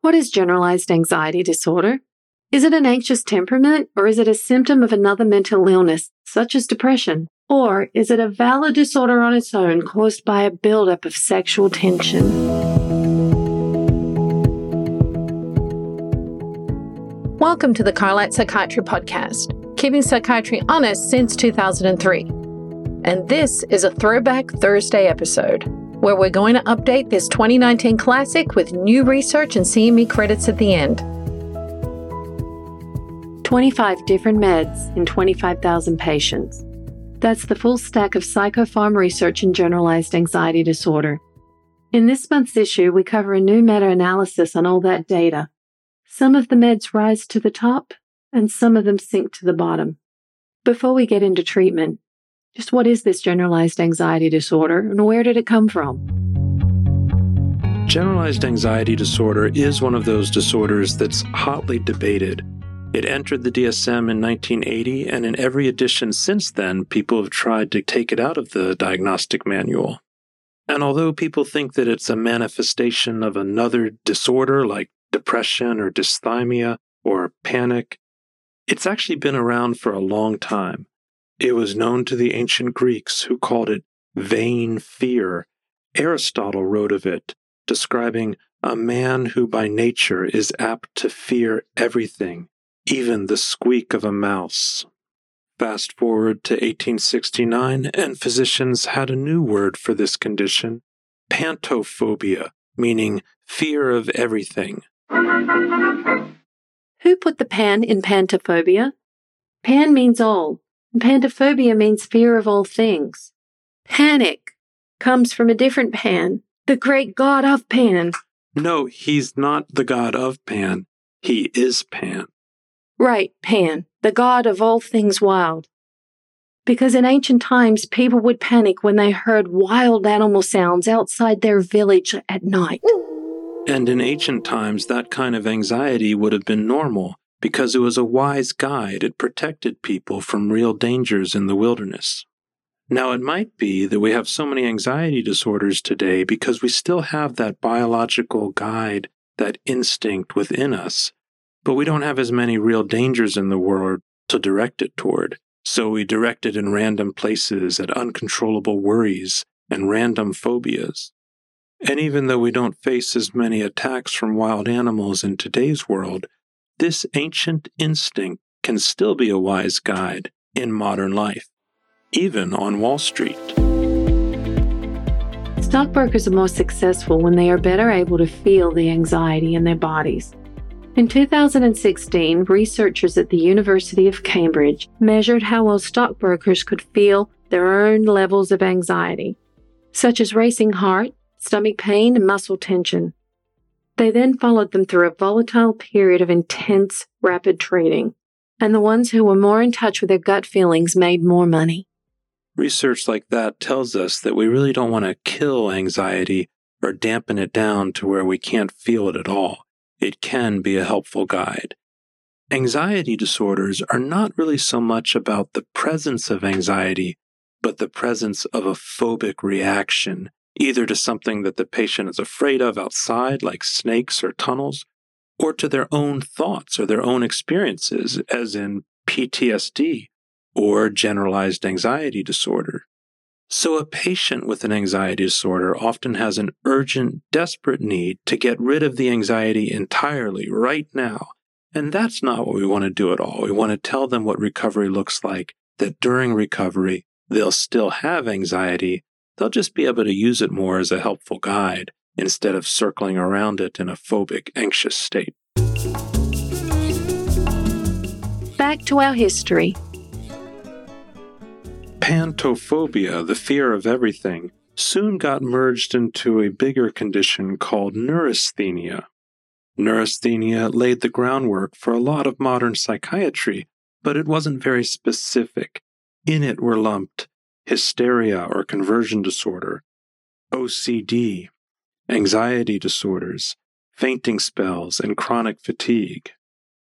What is generalized anxiety disorder? Is it an anxious temperament or is it a symptom of another mental illness, such as depression? Or is it a valid disorder on its own caused by a buildup of sexual tension? Welcome to the Carlat Psychiatry Podcast, keeping psychiatry honest since 2003. And this is a Throwback Thursday episode where we're going to update this 2019 classic with new research and CME credits at the end. 25 different meds in 25,000 patients. That's the full stack of psychopharm research in generalized anxiety disorder. In this month's issue, we cover a new meta analysis on all that data. Some of the meds rise to the top, and some of them sink to the bottom. Before we get into treatment, just what is this generalized anxiety disorder and where did it come from? Generalized anxiety disorder is one of those disorders that's hotly debated. It entered the DSM in 1980, and in every edition since then, people have tried to take it out of the diagnostic manual. And although people think that it's a manifestation of another disorder like depression or dysthymia or panic, it's actually been around for a long time. It was known to the ancient Greeks, who called it vain fear. Aristotle wrote of it, describing a man who by nature is apt to fear everything, even the squeak of a mouse. Fast forward to 1869, and physicians had a new word for this condition pantophobia, meaning fear of everything. Who put the pan in pantophobia? Pan means all, Pantophobia means fear of all things. Panic comes from a different Pan, the great god of Pan. No, he's not the god of Pan. He is Pan. Right, Pan, the god of all things wild. Because in ancient times, people would panic when they heard wild animal sounds outside their village at night. And in ancient times, that kind of anxiety would have been normal because it was a wise guide. It protected people from real dangers in the wilderness. Now, it might be that we have so many anxiety disorders today because we still have that biological guide, that instinct within us, but we don't have as many real dangers in the world to direct it toward. So we direct it in random places at uncontrollable worries and random phobias. And even though we don't face as many attacks from wild animals in today's world, this ancient instinct can still be a wise guide in modern life, even on Wall Street. Stockbrokers are more successful when they are better able to feel the anxiety in their bodies. In 2016, researchers at the University of Cambridge measured how well stockbrokers could feel their own levels of anxiety, such as racing heart, stomach pain, and muscle tension. They then followed them through a volatile period of intense, rapid trading, and the ones who were more in touch with their gut feelings made more money. Research like that tells us that we really don't want to kill anxiety or dampen it down to where we can't feel it at all. It can be a helpful guide. Anxiety disorders are not really so much about the presence of anxiety, but the presence of a phobic reaction either to something that the patient is afraid of outside, like snakes or tunnels, or to their own thoughts or their own experiences, as in PTSD or generalized anxiety disorder. So, a patient with an anxiety disorder often has an urgent, desperate need to get rid of the anxiety entirely right now. And that's not what we want to do at all. We want to tell them what recovery looks like, that during recovery, they'll still have anxiety, they'll just be able to use it more as a helpful guide instead of circling around it in a phobic, anxious state. Back to our history. Pantophobia, the fear of everything, soon got merged into a bigger condition called neurasthenia. Neurasthenia laid the groundwork for a lot of modern psychiatry, but it wasn't very specific. In it were lumped hysteria or conversion disorder, OCD, anxiety disorders, fainting spells, and chronic fatigue.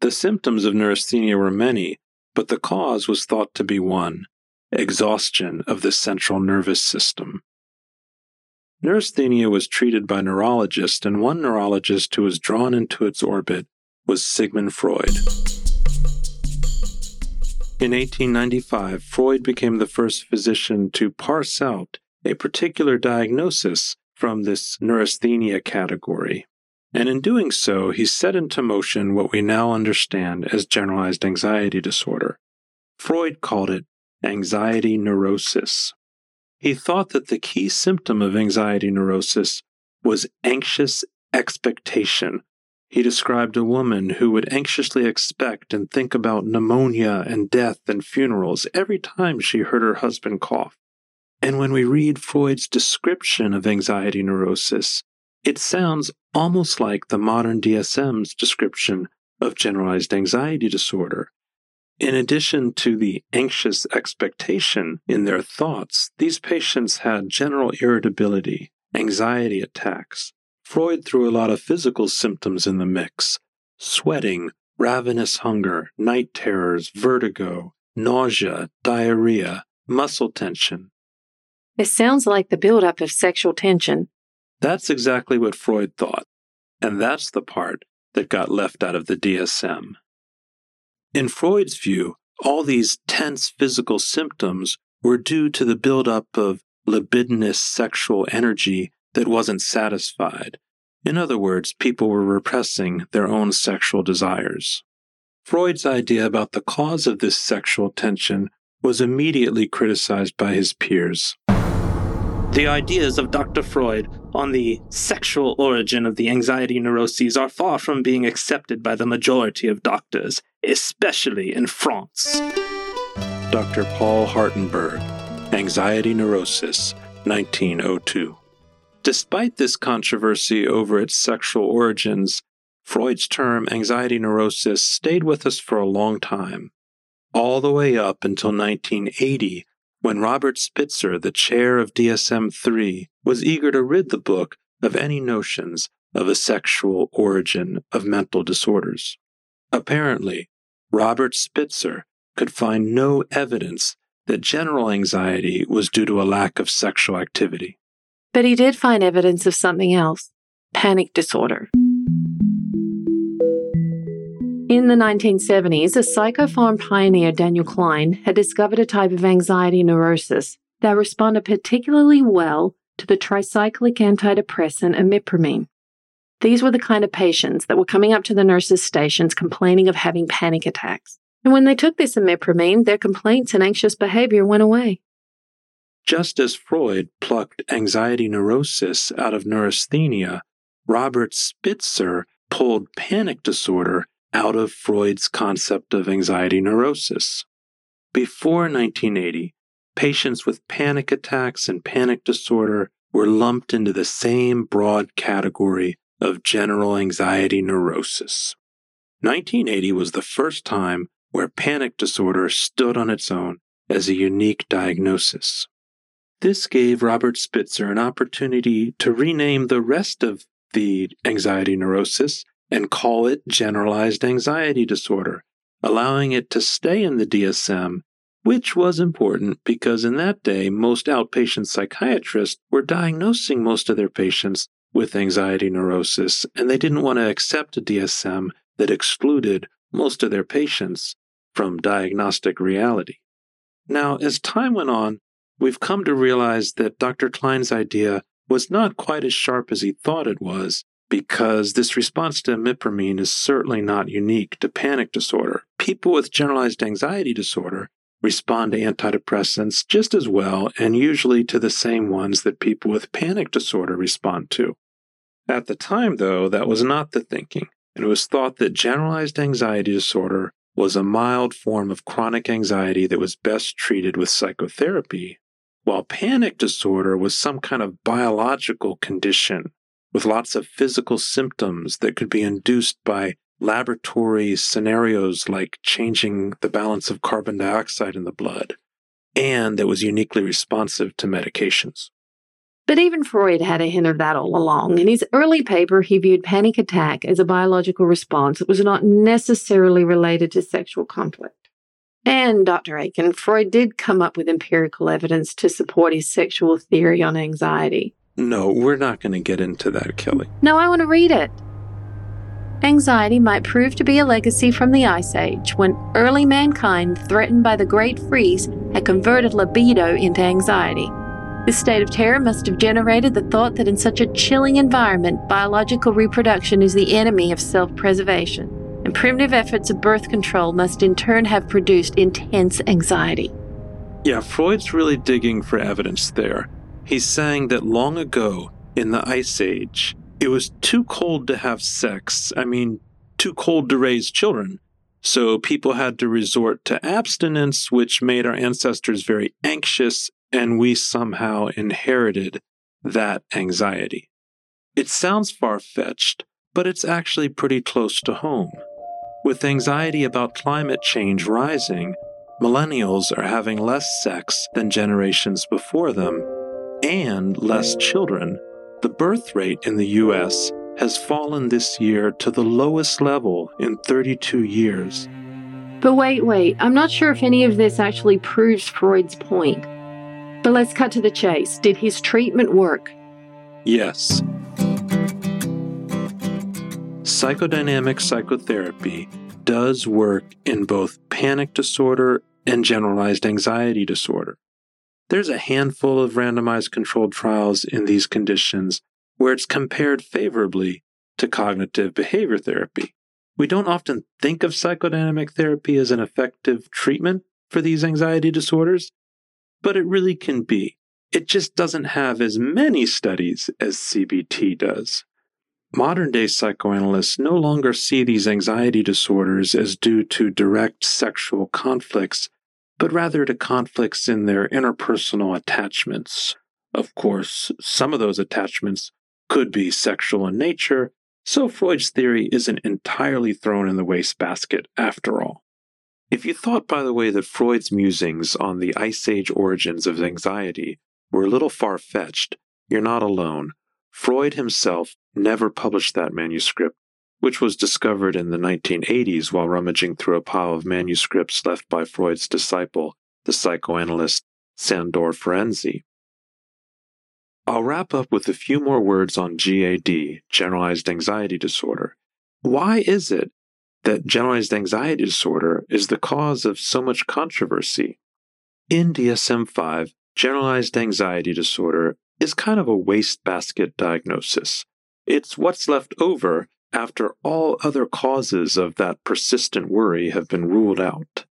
The symptoms of neurasthenia were many, but the cause was thought to be one exhaustion of the central nervous system. Neurasthenia was treated by neurologists, and one neurologist who was drawn into its orbit was Sigmund Freud. In 1895, Freud became the first physician to parse out a particular diagnosis from this neurasthenia category. And in doing so, he set into motion what we now understand as generalized anxiety disorder. Freud called it anxiety neurosis. He thought that the key symptom of anxiety neurosis was anxious expectation. He described a woman who would anxiously expect and think about pneumonia and death and funerals every time she heard her husband cough. And when we read Freud's description of anxiety neurosis, it sounds almost like the modern DSM's description of generalized anxiety disorder. In addition to the anxious expectation in their thoughts, these patients had general irritability, anxiety attacks. Freud threw a lot of physical symptoms in the mix sweating, ravenous hunger, night terrors, vertigo, nausea, diarrhea, muscle tension. It sounds like the buildup of sexual tension. That's exactly what Freud thought, and that's the part that got left out of the DSM. In Freud's view, all these tense physical symptoms were due to the buildup of libidinous sexual energy that wasn't satisfied. In other words, people were repressing their own sexual desires. Freud's idea about the cause of this sexual tension was immediately criticized by his peers. The ideas of Dr. Freud on the sexual origin of the anxiety neuroses are far from being accepted by the majority of doctors, especially in France. Dr. Paul Hartenberg, Anxiety Neurosis, 1902. Despite this controversy over its sexual origins, Freud's term anxiety neurosis stayed with us for a long time, all the way up until 1980 when Robert Spitzer, the chair of DSM 3, was eager to rid the book of any notions of a sexual origin of mental disorders. Apparently, Robert Spitzer could find no evidence that general anxiety was due to a lack of sexual activity. But he did find evidence of something else panic disorder. In the 1970s, a psychopharm pioneer, Daniel Klein, had discovered a type of anxiety neurosis that responded particularly well to the tricyclic antidepressant imipramine. These were the kind of patients that were coming up to the nurses' stations complaining of having panic attacks. And when they took this imipramine, their complaints and anxious behavior went away. Just as Freud plucked anxiety neurosis out of neurasthenia, Robert Spitzer pulled panic disorder out of Freud's concept of anxiety neurosis. Before 1980, patients with panic attacks and panic disorder were lumped into the same broad category of general anxiety neurosis. 1980 was the first time where panic disorder stood on its own as a unique diagnosis. This gave Robert Spitzer an opportunity to rename the rest of the anxiety neurosis and call it generalized anxiety disorder, allowing it to stay in the DSM, which was important because in that day, most outpatient psychiatrists were diagnosing most of their patients with anxiety neurosis, and they didn't want to accept a DSM that excluded most of their patients from diagnostic reality. Now, as time went on, we've come to realize that Dr. Klein's idea was not quite as sharp as he thought it was, because this response to imipramine is certainly not unique to panic disorder. People with generalized anxiety disorder respond to antidepressants just as well and usually to the same ones that people with panic disorder respond to. At the time, though, that was not the thinking, it was thought that generalized anxiety disorder was a mild form of chronic anxiety that was best treated with psychotherapy, while panic disorder was some kind of biological condition with lots of physical symptoms that could be induced by laboratory scenarios like changing the balance of carbon dioxide in the blood, and that was uniquely responsive to medications. But even Freud had a hint of that all along. In his early paper, he viewed panic attack as a biological response that was not necessarily related to sexual conflict. And Dr. Aiken, Freud did come up with empirical evidence to support his sexual theory on anxiety. No, we're not going to get into that, Kellie. No, I want to read it. Anxiety might prove to be a legacy from the Ice Age, when early mankind, threatened by the Great Freeze, had converted libido into anxiety. This state of terror must have generated the thought that in such a chilling environment, biological reproduction is the enemy of self preservation, and primitive efforts of birth control must in turn have produced intense anxiety. Yeah, Freud's really digging for evidence there. He's saying that long ago, in the Ice Age, it was too cold to have sex. I mean, too cold to raise children. So people had to resort to abstinence, which made our ancestors very anxious, and we somehow inherited that anxiety. It sounds far fetched, but it's actually pretty close to home. With anxiety about climate change rising, millennials are having less sex than generations before them and less children the birth rate in the US has fallen this year to the lowest level in 32 years. But wait, wait, I'm not sure if any of this actually proves Freud's point. But let's cut to the chase. Did his treatment work? Yes. Psychodynamic psychotherapy does work in both panic disorder and generalized anxiety disorder. There's a handful of randomized controlled trials in these conditions where it's compared favorably to cognitive behavior therapy. We don't often think of psychodynamic therapy as an effective treatment for these anxiety disorders, but it really can be. It just doesn't have as many studies as CBT does. Modern day psychoanalysts no longer see these anxiety disorders as due to direct sexual conflicts but rather to conflicts in their interpersonal attachments. Of course, some of those attachments could be sexual in nature, so Freud's theory isn't entirely thrown in the wastebasket after all. If you thought, by the way, that Freud's musings on the Ice Age origins of anxiety were a little far fetched, you're not alone. Freud himself never published that manuscript which was discovered in the 1980s while rummaging through a pile of manuscripts left by Freud's disciple, the psychoanalyst Sandor Ferenczi. I'll wrap up with a few more words on GAD, generalized anxiety disorder. Why is it that generalized anxiety disorder is the cause of so much controversy? In DSM 5, generalized anxiety disorder is kind of a wastebasket diagnosis. It's what's left over after all other causes of that persistent worry have been ruled out.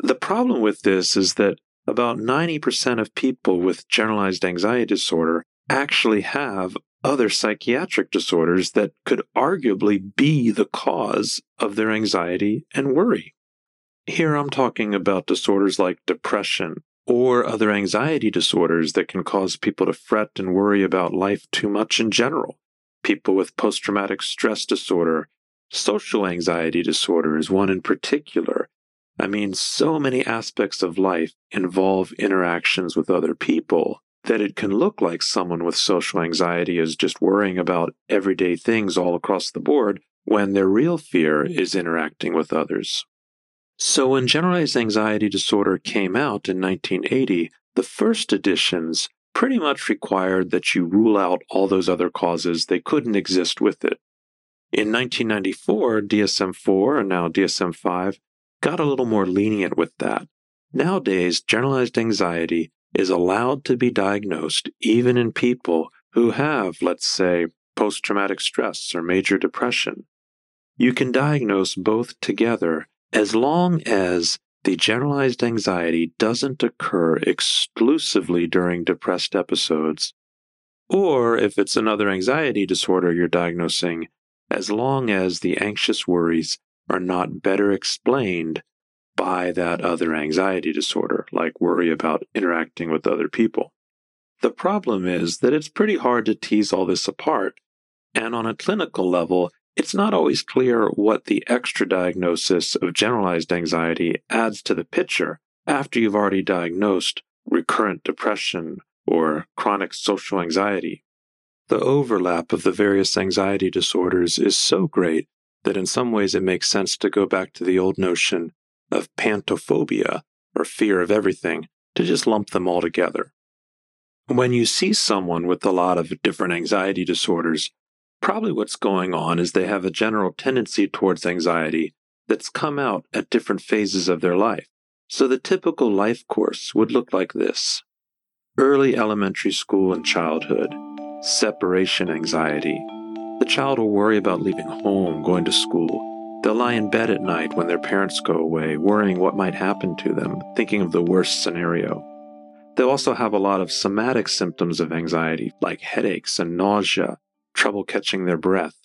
The problem with this is that about 90% of people with generalized anxiety disorder actually have other psychiatric disorders that could arguably be the cause of their anxiety and worry. Here I'm talking about disorders like depression or other anxiety disorders that can cause people to fret and worry about life too much in general people with post traumatic stress disorder. Social anxiety disorder is one in particular. I mean, so many aspects of life involve interactions with other people that it can look like someone with social anxiety is just worrying about everyday things all across the board when their real fear is interacting with others. So, when generalized anxiety disorder came out in 1980, the first editions pretty much required that you rule out all those other causes. They couldn't exist with it. In 1994, DSM 4 and now DSM 5 got a little more lenient with that. Nowadays, generalized anxiety is allowed to be diagnosed even in people who have, let's say, post traumatic stress or major depression. You can diagnose both together as long as the generalized anxiety doesn't occur exclusively during depressed episodes, or if it's another anxiety disorder you're diagnosing, as long as the anxious worries are not better explained by that other anxiety disorder, like worry about interacting with other people. The problem is that it's pretty hard to tease all this apart, and on a clinical level, it's not always clear what the extra diagnosis of generalized anxiety adds to the picture after you've already diagnosed recurrent depression or chronic social anxiety. The overlap of the various anxiety disorders is so great that in some ways it makes sense to go back to the old notion of pantophobia, or fear of everything, to just lump them all together. When you see someone with a lot of different anxiety disorders, probably what's going on is they have a general tendency towards anxiety that's come out at different phases of their life. So the typical life course would look like this early elementary school and childhood, separation anxiety. The child will worry about leaving home, going to school. They'll lie in bed at night when their parents go away, worrying what might happen to them, thinking of the worst scenario. They'll also have a lot of somatic symptoms of anxiety, like headaches and nausea, trouble catching their breath.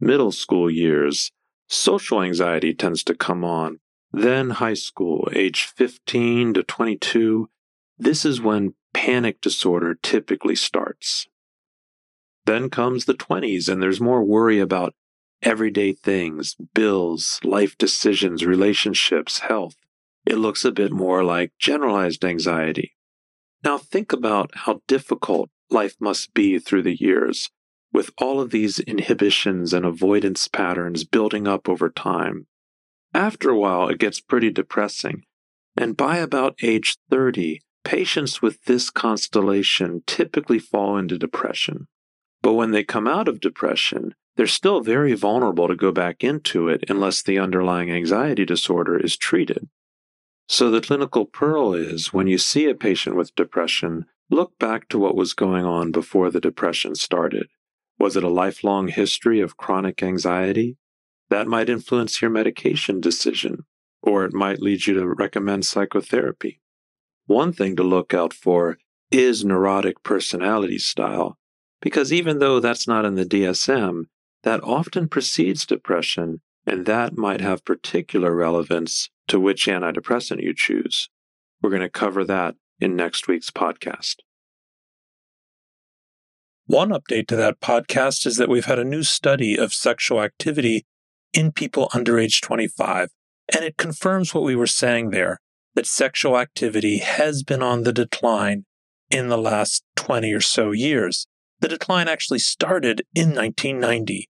Middle school years, social anxiety tends to come on. Then high school, age 15 to 22, this is when panic disorder typically starts. Then comes the 20s, and there's more worry about everyday things, bills, life decisions, relationships, health. It looks a bit more like generalized anxiety. Now think about how difficult life must be through the years, with all of these inhibitions and avoidance patterns building up over time. After a while, it gets pretty depressing, and by about age 30, Patients with this constellation typically fall into depression. But when they come out of depression, they're still very vulnerable to go back into it unless the underlying anxiety disorder is treated. So the clinical pearl is when you see a patient with depression, look back to what was going on before the depression started. Was it a lifelong history of chronic anxiety? That might influence your medication decision, or it might lead you to recommend psychotherapy. One thing to look out for is neurotic personality style, because even though that's not in the DSM, that often precedes depression, and that might have particular relevance to which antidepressant you choose. We're going to cover that in next week's podcast. One update to that podcast is that we've had a new study of sexual activity in people under age 25, and it confirms what we were saying there that sexual activity has been on the decline in the last 20 or so years. The decline actually started in 1990.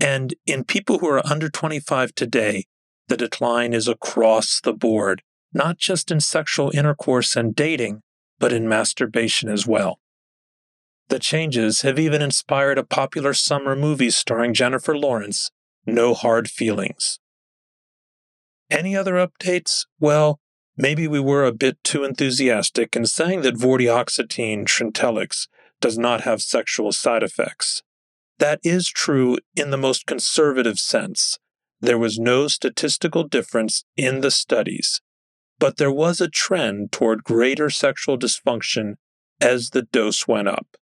And in people who are under 25 today, the decline is across the board, not just in sexual intercourse and dating, but in masturbation as well. The changes have even inspired a popular summer movie starring Jennifer Lawrence, No Hard Feelings. Any other updates? Well, Maybe we were a bit too enthusiastic in saying that vortioxetine Trintellix does not have sexual side effects. That is true in the most conservative sense. There was no statistical difference in the studies, but there was a trend toward greater sexual dysfunction as the dose went up.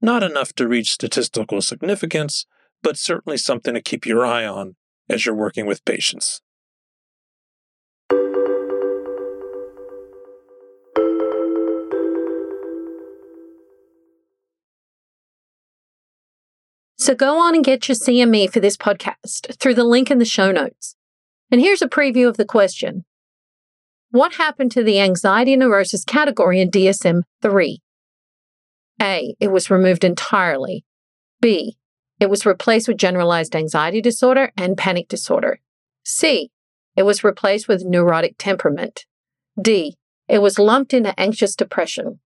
Not enough to reach statistical significance, but certainly something to keep your eye on as you're working with patients. So go on and get your CME for this podcast through the link in the show notes. And here's a preview of the question What happened to the anxiety neurosis category in DSM 3? A. It was removed entirely. B. It was replaced with generalized anxiety disorder and panic disorder. C. It was replaced with neurotic temperament. D. It was lumped into anxious depression.